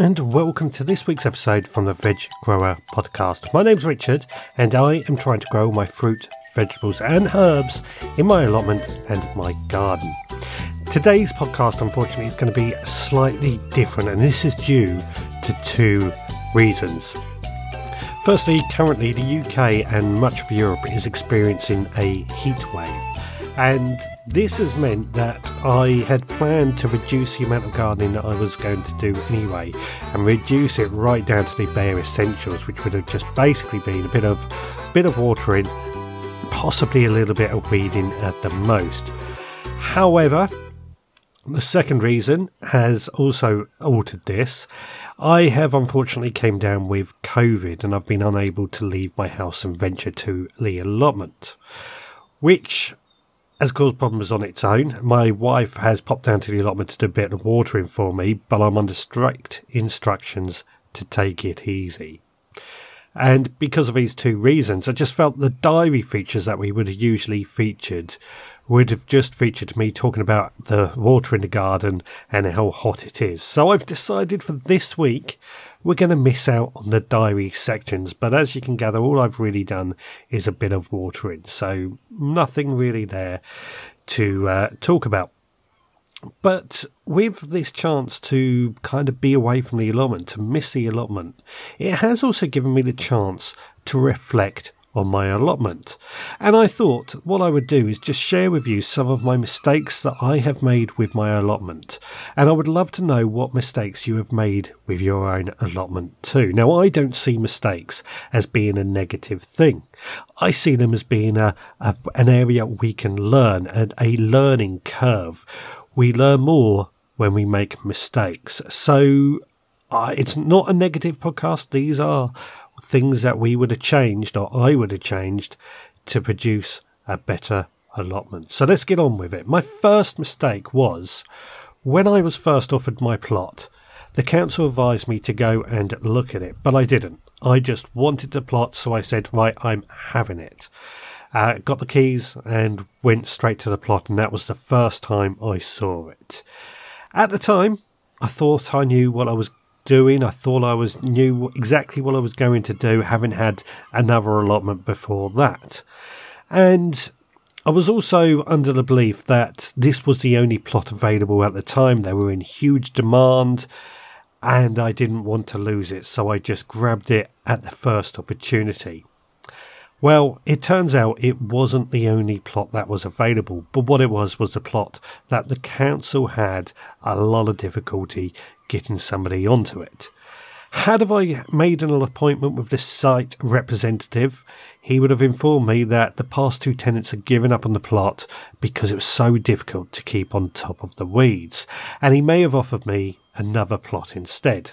And welcome to this week's episode from the Veg Grower Podcast. My name's Richard and I am trying to grow my fruit, vegetables, and herbs in my allotment and my garden. Today's podcast, unfortunately, is going to be slightly different, and this is due to two reasons. Firstly, currently the UK and much of Europe is experiencing a heat wave and this has meant that I had planned to reduce the amount of gardening that I was going to do anyway and reduce it right down to the bare essentials which would have just basically been a bit of bit of watering possibly a little bit of weeding at the most however the second reason has also altered this. I have unfortunately came down with COVID and I've been unable to leave my house and venture to the allotment, which has caused problems on its own. My wife has popped down to the allotment to do a bit of watering for me, but I'm under strict instructions to take it easy. And because of these two reasons, I just felt the diary features that we would have usually featured would have just featured me talking about the water in the garden and how hot it is. So I've decided for this week we're going to miss out on the diary sections. But as you can gather, all I've really done is a bit of watering. So nothing really there to uh, talk about. But with this chance to kind of be away from the allotment, to miss the allotment, it has also given me the chance to reflect on my allotment. And I thought what I would do is just share with you some of my mistakes that I have made with my allotment. And I would love to know what mistakes you have made with your own allotment too. Now, I don't see mistakes as being a negative thing. I see them as being a, a an area we can learn and a learning curve. We learn more when we make mistakes. So uh, it's not a negative podcast. These are things that we would have changed or I would have changed to produce a better allotment. So let's get on with it. My first mistake was when I was first offered my plot, the council advised me to go and look at it, but I didn't. I just wanted the plot, so I said, right, I'm having it. Uh, got the keys and went straight to the plot, and that was the first time I saw it. At the time, I thought I knew what I was doing. I thought I was knew exactly what I was going to do, having had another allotment before that. And I was also under the belief that this was the only plot available at the time. They were in huge demand and I didn't want to lose it, so I just grabbed it at the first opportunity. Well, it turns out it wasn't the only plot that was available, but what it was was the plot that the council had a lot of difficulty getting somebody onto it. Had I made an appointment with the site representative, he would have informed me that the past two tenants had given up on the plot because it was so difficult to keep on top of the weeds, and he may have offered me another plot instead.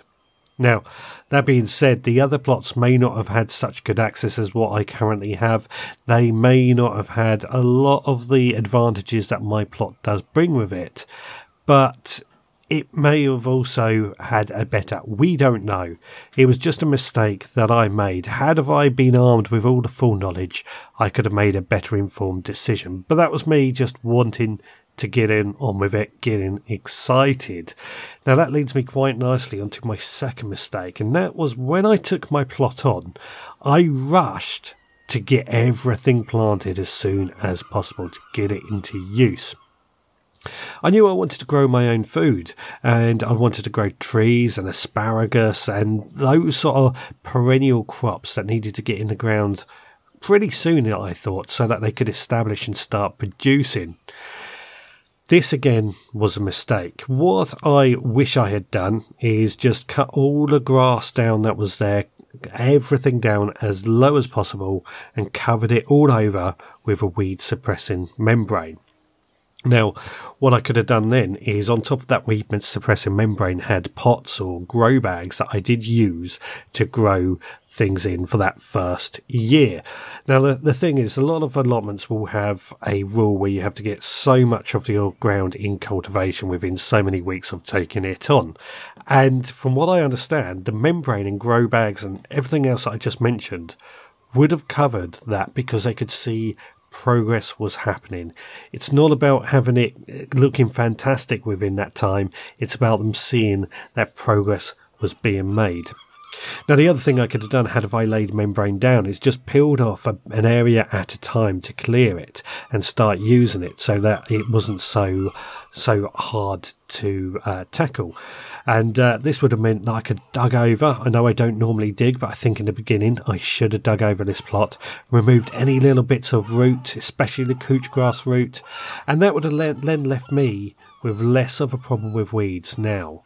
Now, that being said, the other plots may not have had such good access as what I currently have. They may not have had a lot of the advantages that my plot does bring with it, but it may have also had a better. We don't know. It was just a mistake that I made. Had I been armed with all the full knowledge, I could have made a better informed decision. But that was me just wanting to get in on with it, getting excited. Now that leads me quite nicely onto my second mistake, and that was when I took my plot on, I rushed to get everything planted as soon as possible to get it into use. I knew I wanted to grow my own food and I wanted to grow trees and asparagus and those sort of perennial crops that needed to get in the ground pretty soon, I thought, so that they could establish and start producing. This again was a mistake. What I wish I had done is just cut all the grass down that was there, everything down as low as possible, and covered it all over with a weed suppressing membrane. Now, what I could have done then is on top of that weed suppressing membrane had pots or grow bags that I did use to grow things in for that first year. Now, the, the thing is, a lot of allotments will have a rule where you have to get so much of your ground in cultivation within so many weeks of taking it on. And from what I understand, the membrane and grow bags and everything else that I just mentioned would have covered that because they could see progress was happening. It's not about having it looking fantastic within that time, it's about them seeing that progress was being made. Now, the other thing I could have done had I laid membrane down is just peeled off a, an area at a time to clear it and start using it so that it wasn't so so hard to uh, tackle. And uh, this would have meant that I could dug over. I know I don't normally dig, but I think in the beginning I should have dug over this plot, removed any little bits of root, especially the couch grass root, and that would have then left me with less of a problem with weeds now.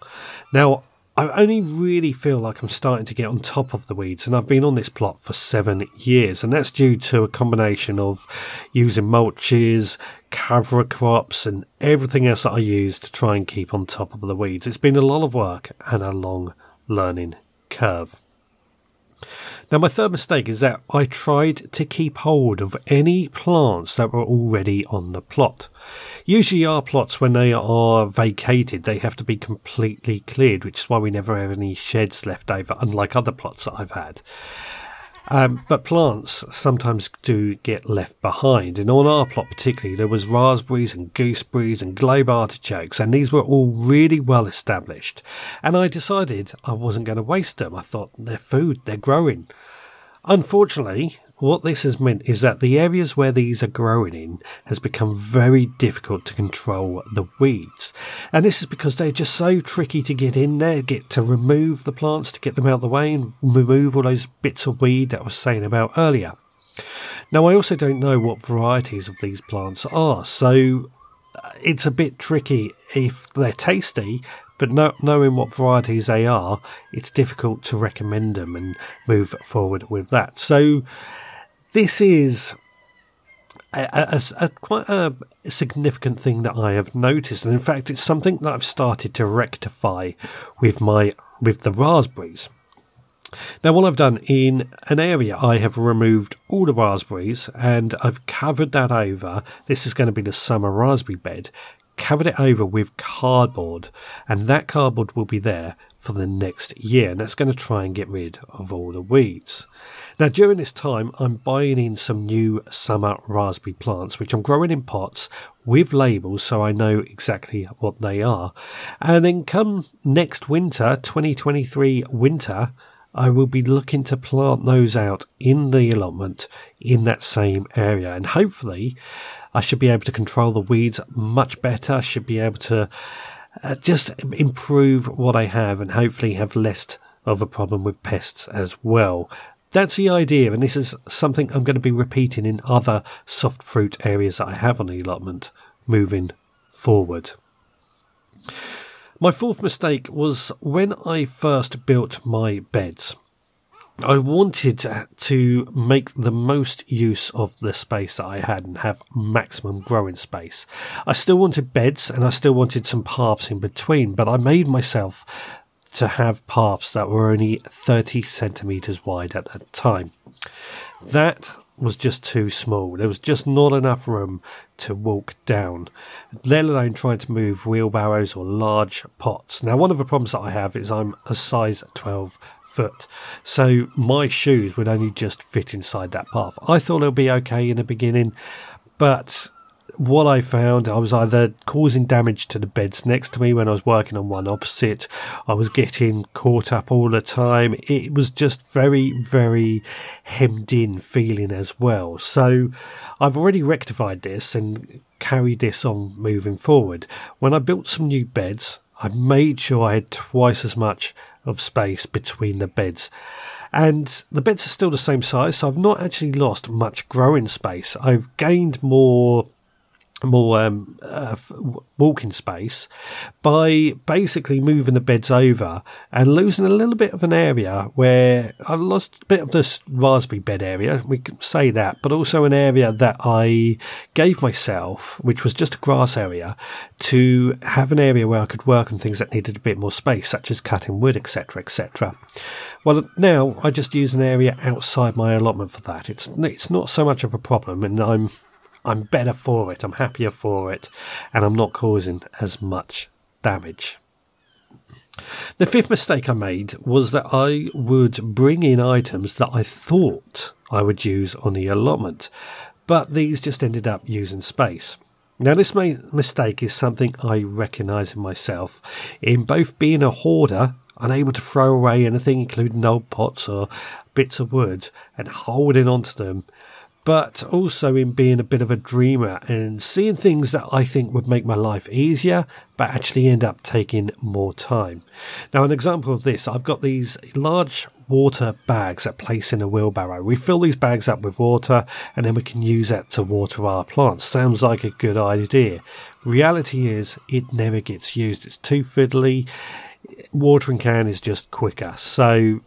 Now, I only really feel like I'm starting to get on top of the weeds, and I've been on this plot for seven years, and that's due to a combination of using mulches, cover crops, and everything else that I use to try and keep on top of the weeds. It's been a lot of work and a long learning curve. Now, my third mistake is that I tried to keep hold of any plants that were already on the plot. Usually, our plots, when they are vacated, they have to be completely cleared, which is why we never have any sheds left over, unlike other plots that I've had. Um, but plants sometimes do get left behind, and on our plot particularly, there was raspberries and gooseberries and globe artichokes, and these were all really well established. And I decided I wasn't going to waste them. I thought they're food, they're growing. Unfortunately, what this has meant is that the areas where these are growing in has become very difficult to control the weeds. And this is because they're just so tricky to get in there, get to remove the plants to get them out of the way and remove all those bits of weed that I was saying about earlier. Now, I also don't know what varieties of these plants are, so uh, it's a bit tricky if they're tasty, but no, knowing what varieties they are, it's difficult to recommend them and move forward with that. So, this is a, a, a, quite a significant thing that I have noticed, and in fact, it's something that I've started to rectify with my with the raspberries. Now, what I've done in an area, I have removed all the raspberries and I've covered that over. This is going to be the summer raspberry bed. Covered it over with cardboard, and that cardboard will be there for the next year, and that's going to try and get rid of all the weeds. Now, during this time, I'm buying in some new summer raspberry plants, which I'm growing in pots with labels so I know exactly what they are. And then come next winter, 2023 winter, I will be looking to plant those out in the allotment in that same area. And hopefully, I should be able to control the weeds much better. I should be able to uh, just improve what I have and hopefully have less of a problem with pests as well. That's the idea, and this is something I'm going to be repeating in other soft fruit areas that I have on the allotment moving forward. My fourth mistake was when I first built my beds. I wanted to make the most use of the space that I had and have maximum growing space. I still wanted beds and I still wanted some paths in between, but I made myself to have paths that were only 30 centimetres wide at that time. That was just too small. There was just not enough room to walk down, let alone trying to move wheelbarrows or large pots. Now, one of the problems that I have is I'm a size 12 foot, so my shoes would only just fit inside that path. I thought it would be okay in the beginning, but what I found, I was either causing damage to the beds next to me when I was working on one opposite. I was getting caught up all the time. It was just very, very hemmed in feeling as well. So I've already rectified this and carried this on moving forward. When I built some new beds, I made sure I had twice as much of space between the beds. And the beds are still the same size, so I've not actually lost much growing space. I've gained more more um, uh, walking space by basically moving the beds over and losing a little bit of an area where I lost a bit of this raspberry bed area, we can say that, but also an area that I gave myself, which was just a grass area, to have an area where I could work on things that needed a bit more space, such as cutting wood, etc., etc. Well, now I just use an area outside my allotment for that. It's it's not so much of a problem, and I'm I'm better for it, I'm happier for it, and I'm not causing as much damage. The fifth mistake I made was that I would bring in items that I thought I would use on the allotment, but these just ended up using space. Now, this mistake is something I recognise in myself in both being a hoarder, unable to throw away anything, including old pots or bits of wood, and holding onto them, but also in being a bit of a dreamer and seeing things that I think would make my life easier, but actually end up taking more time. Now, an example of this, I've got these large water bags that place in a wheelbarrow. We fill these bags up with water and then we can use that to water our plants. Sounds like a good idea. Reality is, it never gets used. It's too fiddly. Watering can is just quicker. So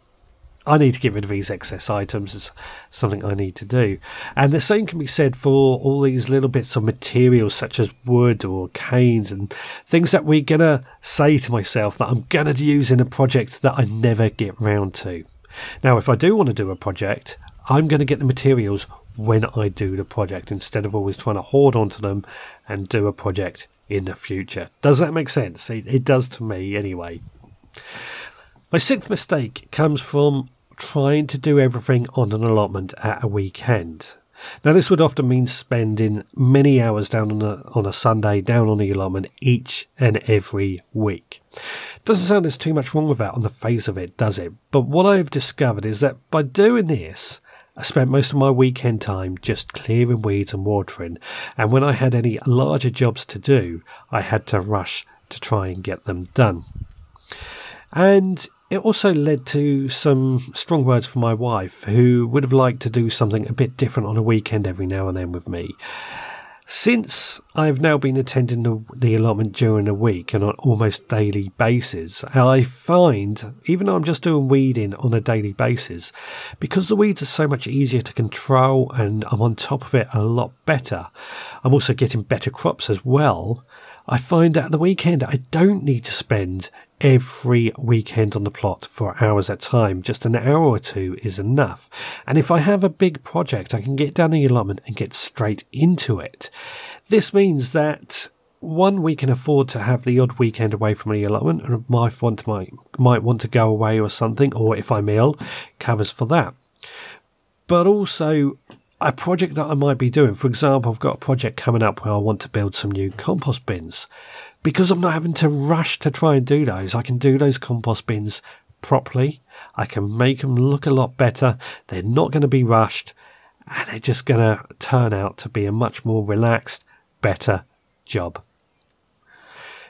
I need to get rid of these excess items. It's something I need to do. And the same can be said for all these little bits of materials such as wood or canes and things that we're going to say to myself that I'm going to use in a project that I never get round to. Now, if I do want to do a project, I'm going to get the materials when I do the project instead of always trying to hoard onto them and do a project in the future. Does that make sense? It, it does to me anyway. My sixth mistake comes from trying to do everything on an allotment at a weekend. Now, this would often mean spending many hours down on a, on a Sunday down on the allotment each and every week. Doesn't sound there's too much wrong with that on the face of it, does it? But what I've discovered is that by doing this, I spent most of my weekend time just clearing weeds and watering, and when I had any larger jobs to do, I had to rush to try and get them done. And it also led to some strong words from my wife, who would have liked to do something a bit different on a weekend every now and then with me. Since I've now been attending the, the, allotment during the week and on almost daily basis, I find, even though I'm just doing weeding on a daily basis, because the weeds are so much easier to control and I'm on top of it a lot better, I'm also getting better crops as well. I find that at the weekend I don't need to spend every weekend on the plot for hours at a time. Just an hour or two is enough. And if I have a big project, I can get down the allotment and get straight into it. This means that one, we can afford to have the odd weekend away from the allotment, and might want to might, might want to go away or something, or if I'm ill, covers for that. But also, a project that I might be doing. For example, I've got a project coming up where I want to build some new compost bins. Because I'm not having to rush to try and do those, I can do those compost bins properly. I can make them look a lot better. They're not going to be rushed and they're just going to turn out to be a much more relaxed, better job.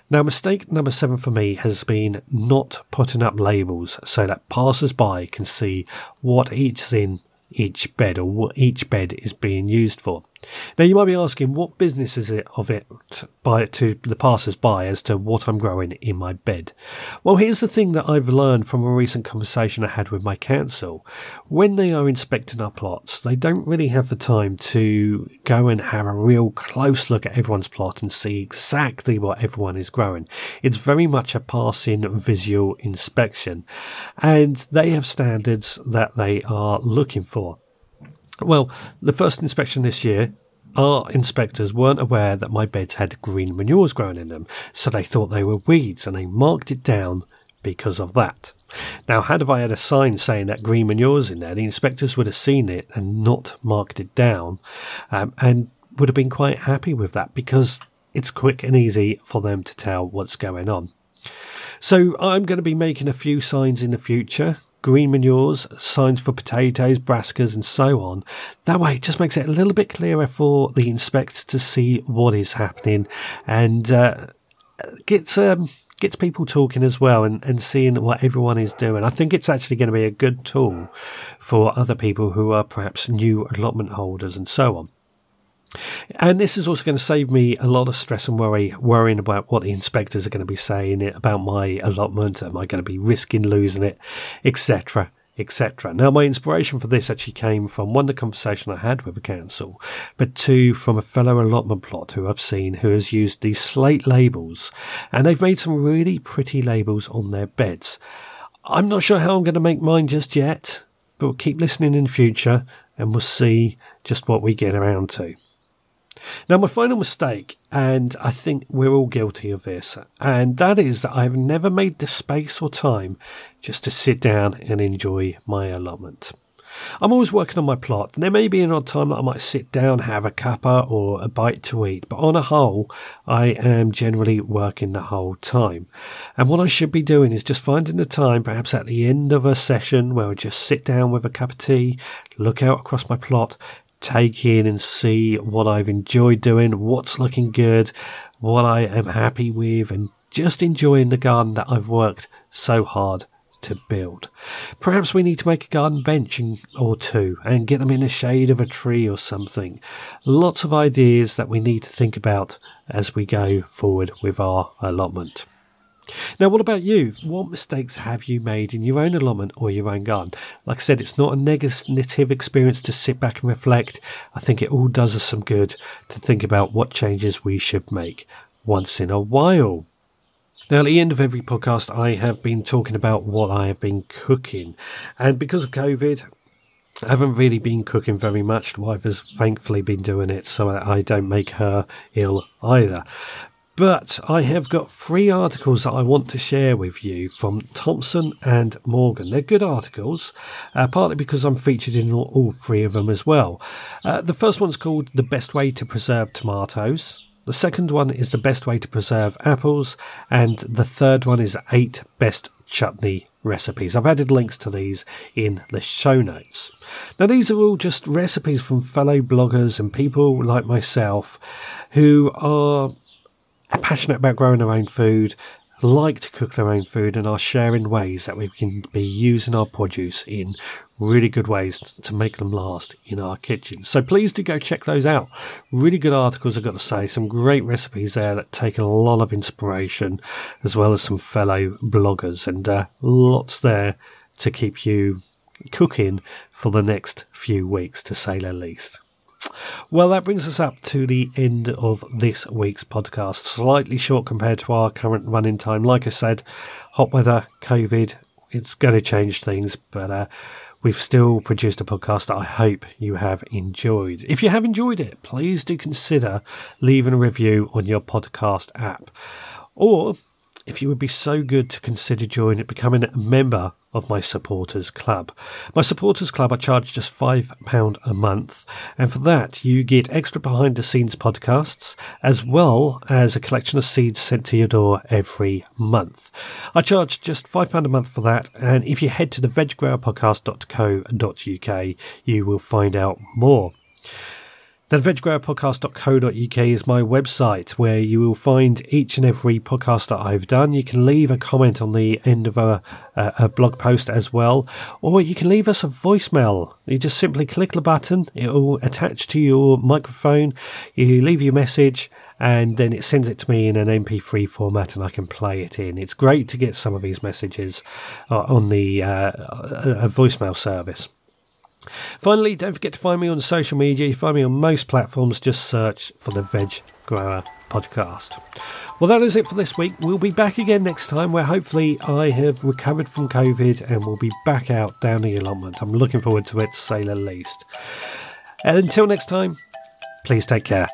Now, mistake number seven for me has been not putting up labels so that passers by can see what each in each bed or what each bed is being used for. Now you might be asking, what business is it of it by to the passers-by as to what I'm growing in my bed? Well, here's the thing that I've learned from a recent conversation I had with my council. When they are inspecting our plots, they don't really have the time to go and have a real close look at everyone's plot and see exactly what everyone is growing. It's very much a passing visual inspection, and they have standards that they are looking for. Well, the first inspection this year, our inspectors weren't aware that my beds had green manures growing in them, so they thought they were weeds and they marked it down because of that. Now, had I had a sign saying that green manure's in there, the inspectors would have seen it and not marked it down um, and would have been quite happy with that because it's quick and easy for them to tell what's going on. So I'm going to be making a few signs in the future green manures, signs for potatoes, brassicas, and so on. That way, it just makes it a little bit clearer for the inspector to see what is happening and uh, gets. Um, gets people talking as well and, and seeing what everyone is doing. I think it's actually going to be a good tool for other people who are perhaps new allotment holders and so on. And this is also going to save me a lot of stress and worry, worrying about what the inspectors are going to be saying about my allotment. Am I going to be risking losing it, etc., etc. Now, my inspiration for this actually came from one, the conversation I had with the council, but two, from a fellow allotment plot who I've seen who has used these slate labels, and they've made some really pretty labels on their beds. I'm not sure how I'm going to make mine just yet, but we'll keep listening in future and we'll see just what we get around to. Now, my final mistake, and I think we're all guilty of this, and that is that I've never made the space or time just to sit down and enjoy my allotment. I'm always working on my plot. There may be an odd time that I might sit down, have a cuppa or a bite to eat, but on a whole, I am generally working the whole time. And what I should be doing is just finding the time, perhaps at the end of a session, where I just sit down with a cup of tea, look out across my plot, take in and see what I've enjoyed doing, what's looking good, what I am happy with, and just enjoying the garden that I've worked so hard to build. Perhaps we need to make a garden bench or two and get them in the shade of a tree or something. Lots of ideas that we need to think about as we go forward with our allotment. Now, what about you? What mistakes have you made in your own allotment or your own garden? Like I said, it's not a negative experience to sit back and reflect. I think it all does us some good to think about what changes we should make once in a while. Now, at the end of every podcast, I have been talking about what I have been cooking. And because of COVID, I haven't really been cooking very much. The wife has thankfully been doing it so I don't make her ill either. But I have got three articles that I want to share with you from Thompson and Morgan. They're good articles, uh, partly because I'm featured in all, all three of them as well. Uh, the first one's called The Best Way to Preserve Tomatoes. The second one is the best way to preserve apples, and the third one is eight best chutney recipes. I've added links to these in the show notes. Now, these are all just recipes from fellow bloggers and people like myself who are passionate about growing their own food, like to cook their own food, and are sharing ways that we can be using our produce in really good ways to make them last in our kitchen. So please do go check those out. Really good articles, I've got to say. Some great recipes there that take a lot of inspiration, as well as some fellow bloggers, and uh, lots there to keep you cooking for the next few weeks, to say the least. Well, that brings us up to the end of this week's podcast. Slightly short compared to our current running time. Like I said, hot weather, COVID, it's going to change things, but uh, we've still produced a podcast that I hope you have enjoyed. If you have enjoyed it, please do consider leaving a review on your podcast app. Or if you would be so good to consider joining, becoming a member of my supporters club. My supporters club, I charge just £5 a month, and for that, you get extra behind the scenes podcasts as well as a collection of seeds sent to your door every month. I charge just £5 a month for that, and if you head to the veggrowerpodcast.co.uk, you will find out more. Now, veggrowerpodcast.co.uk is my website where you will find each and every podcast that I've done. You can leave a comment on the end of a, a, a, blog post as well, or you can leave us a voicemail. You just simply click the button, it will attach to your microphone, you leave your message, and then it sends it to me in an MP3 format and I can play it in. It's great to get some of these messages uh, on the uh, a voicemail service. Finally, don't forget to find me on social media. You find me on most platforms. Just search for the Veg Grower Podcast. Well, that is it for this week. We'll be back again next time where hopefully I have recovered from COVID and we'll be back out down the allotment. I'm looking forward to it, to say the least. Until next time, please take care.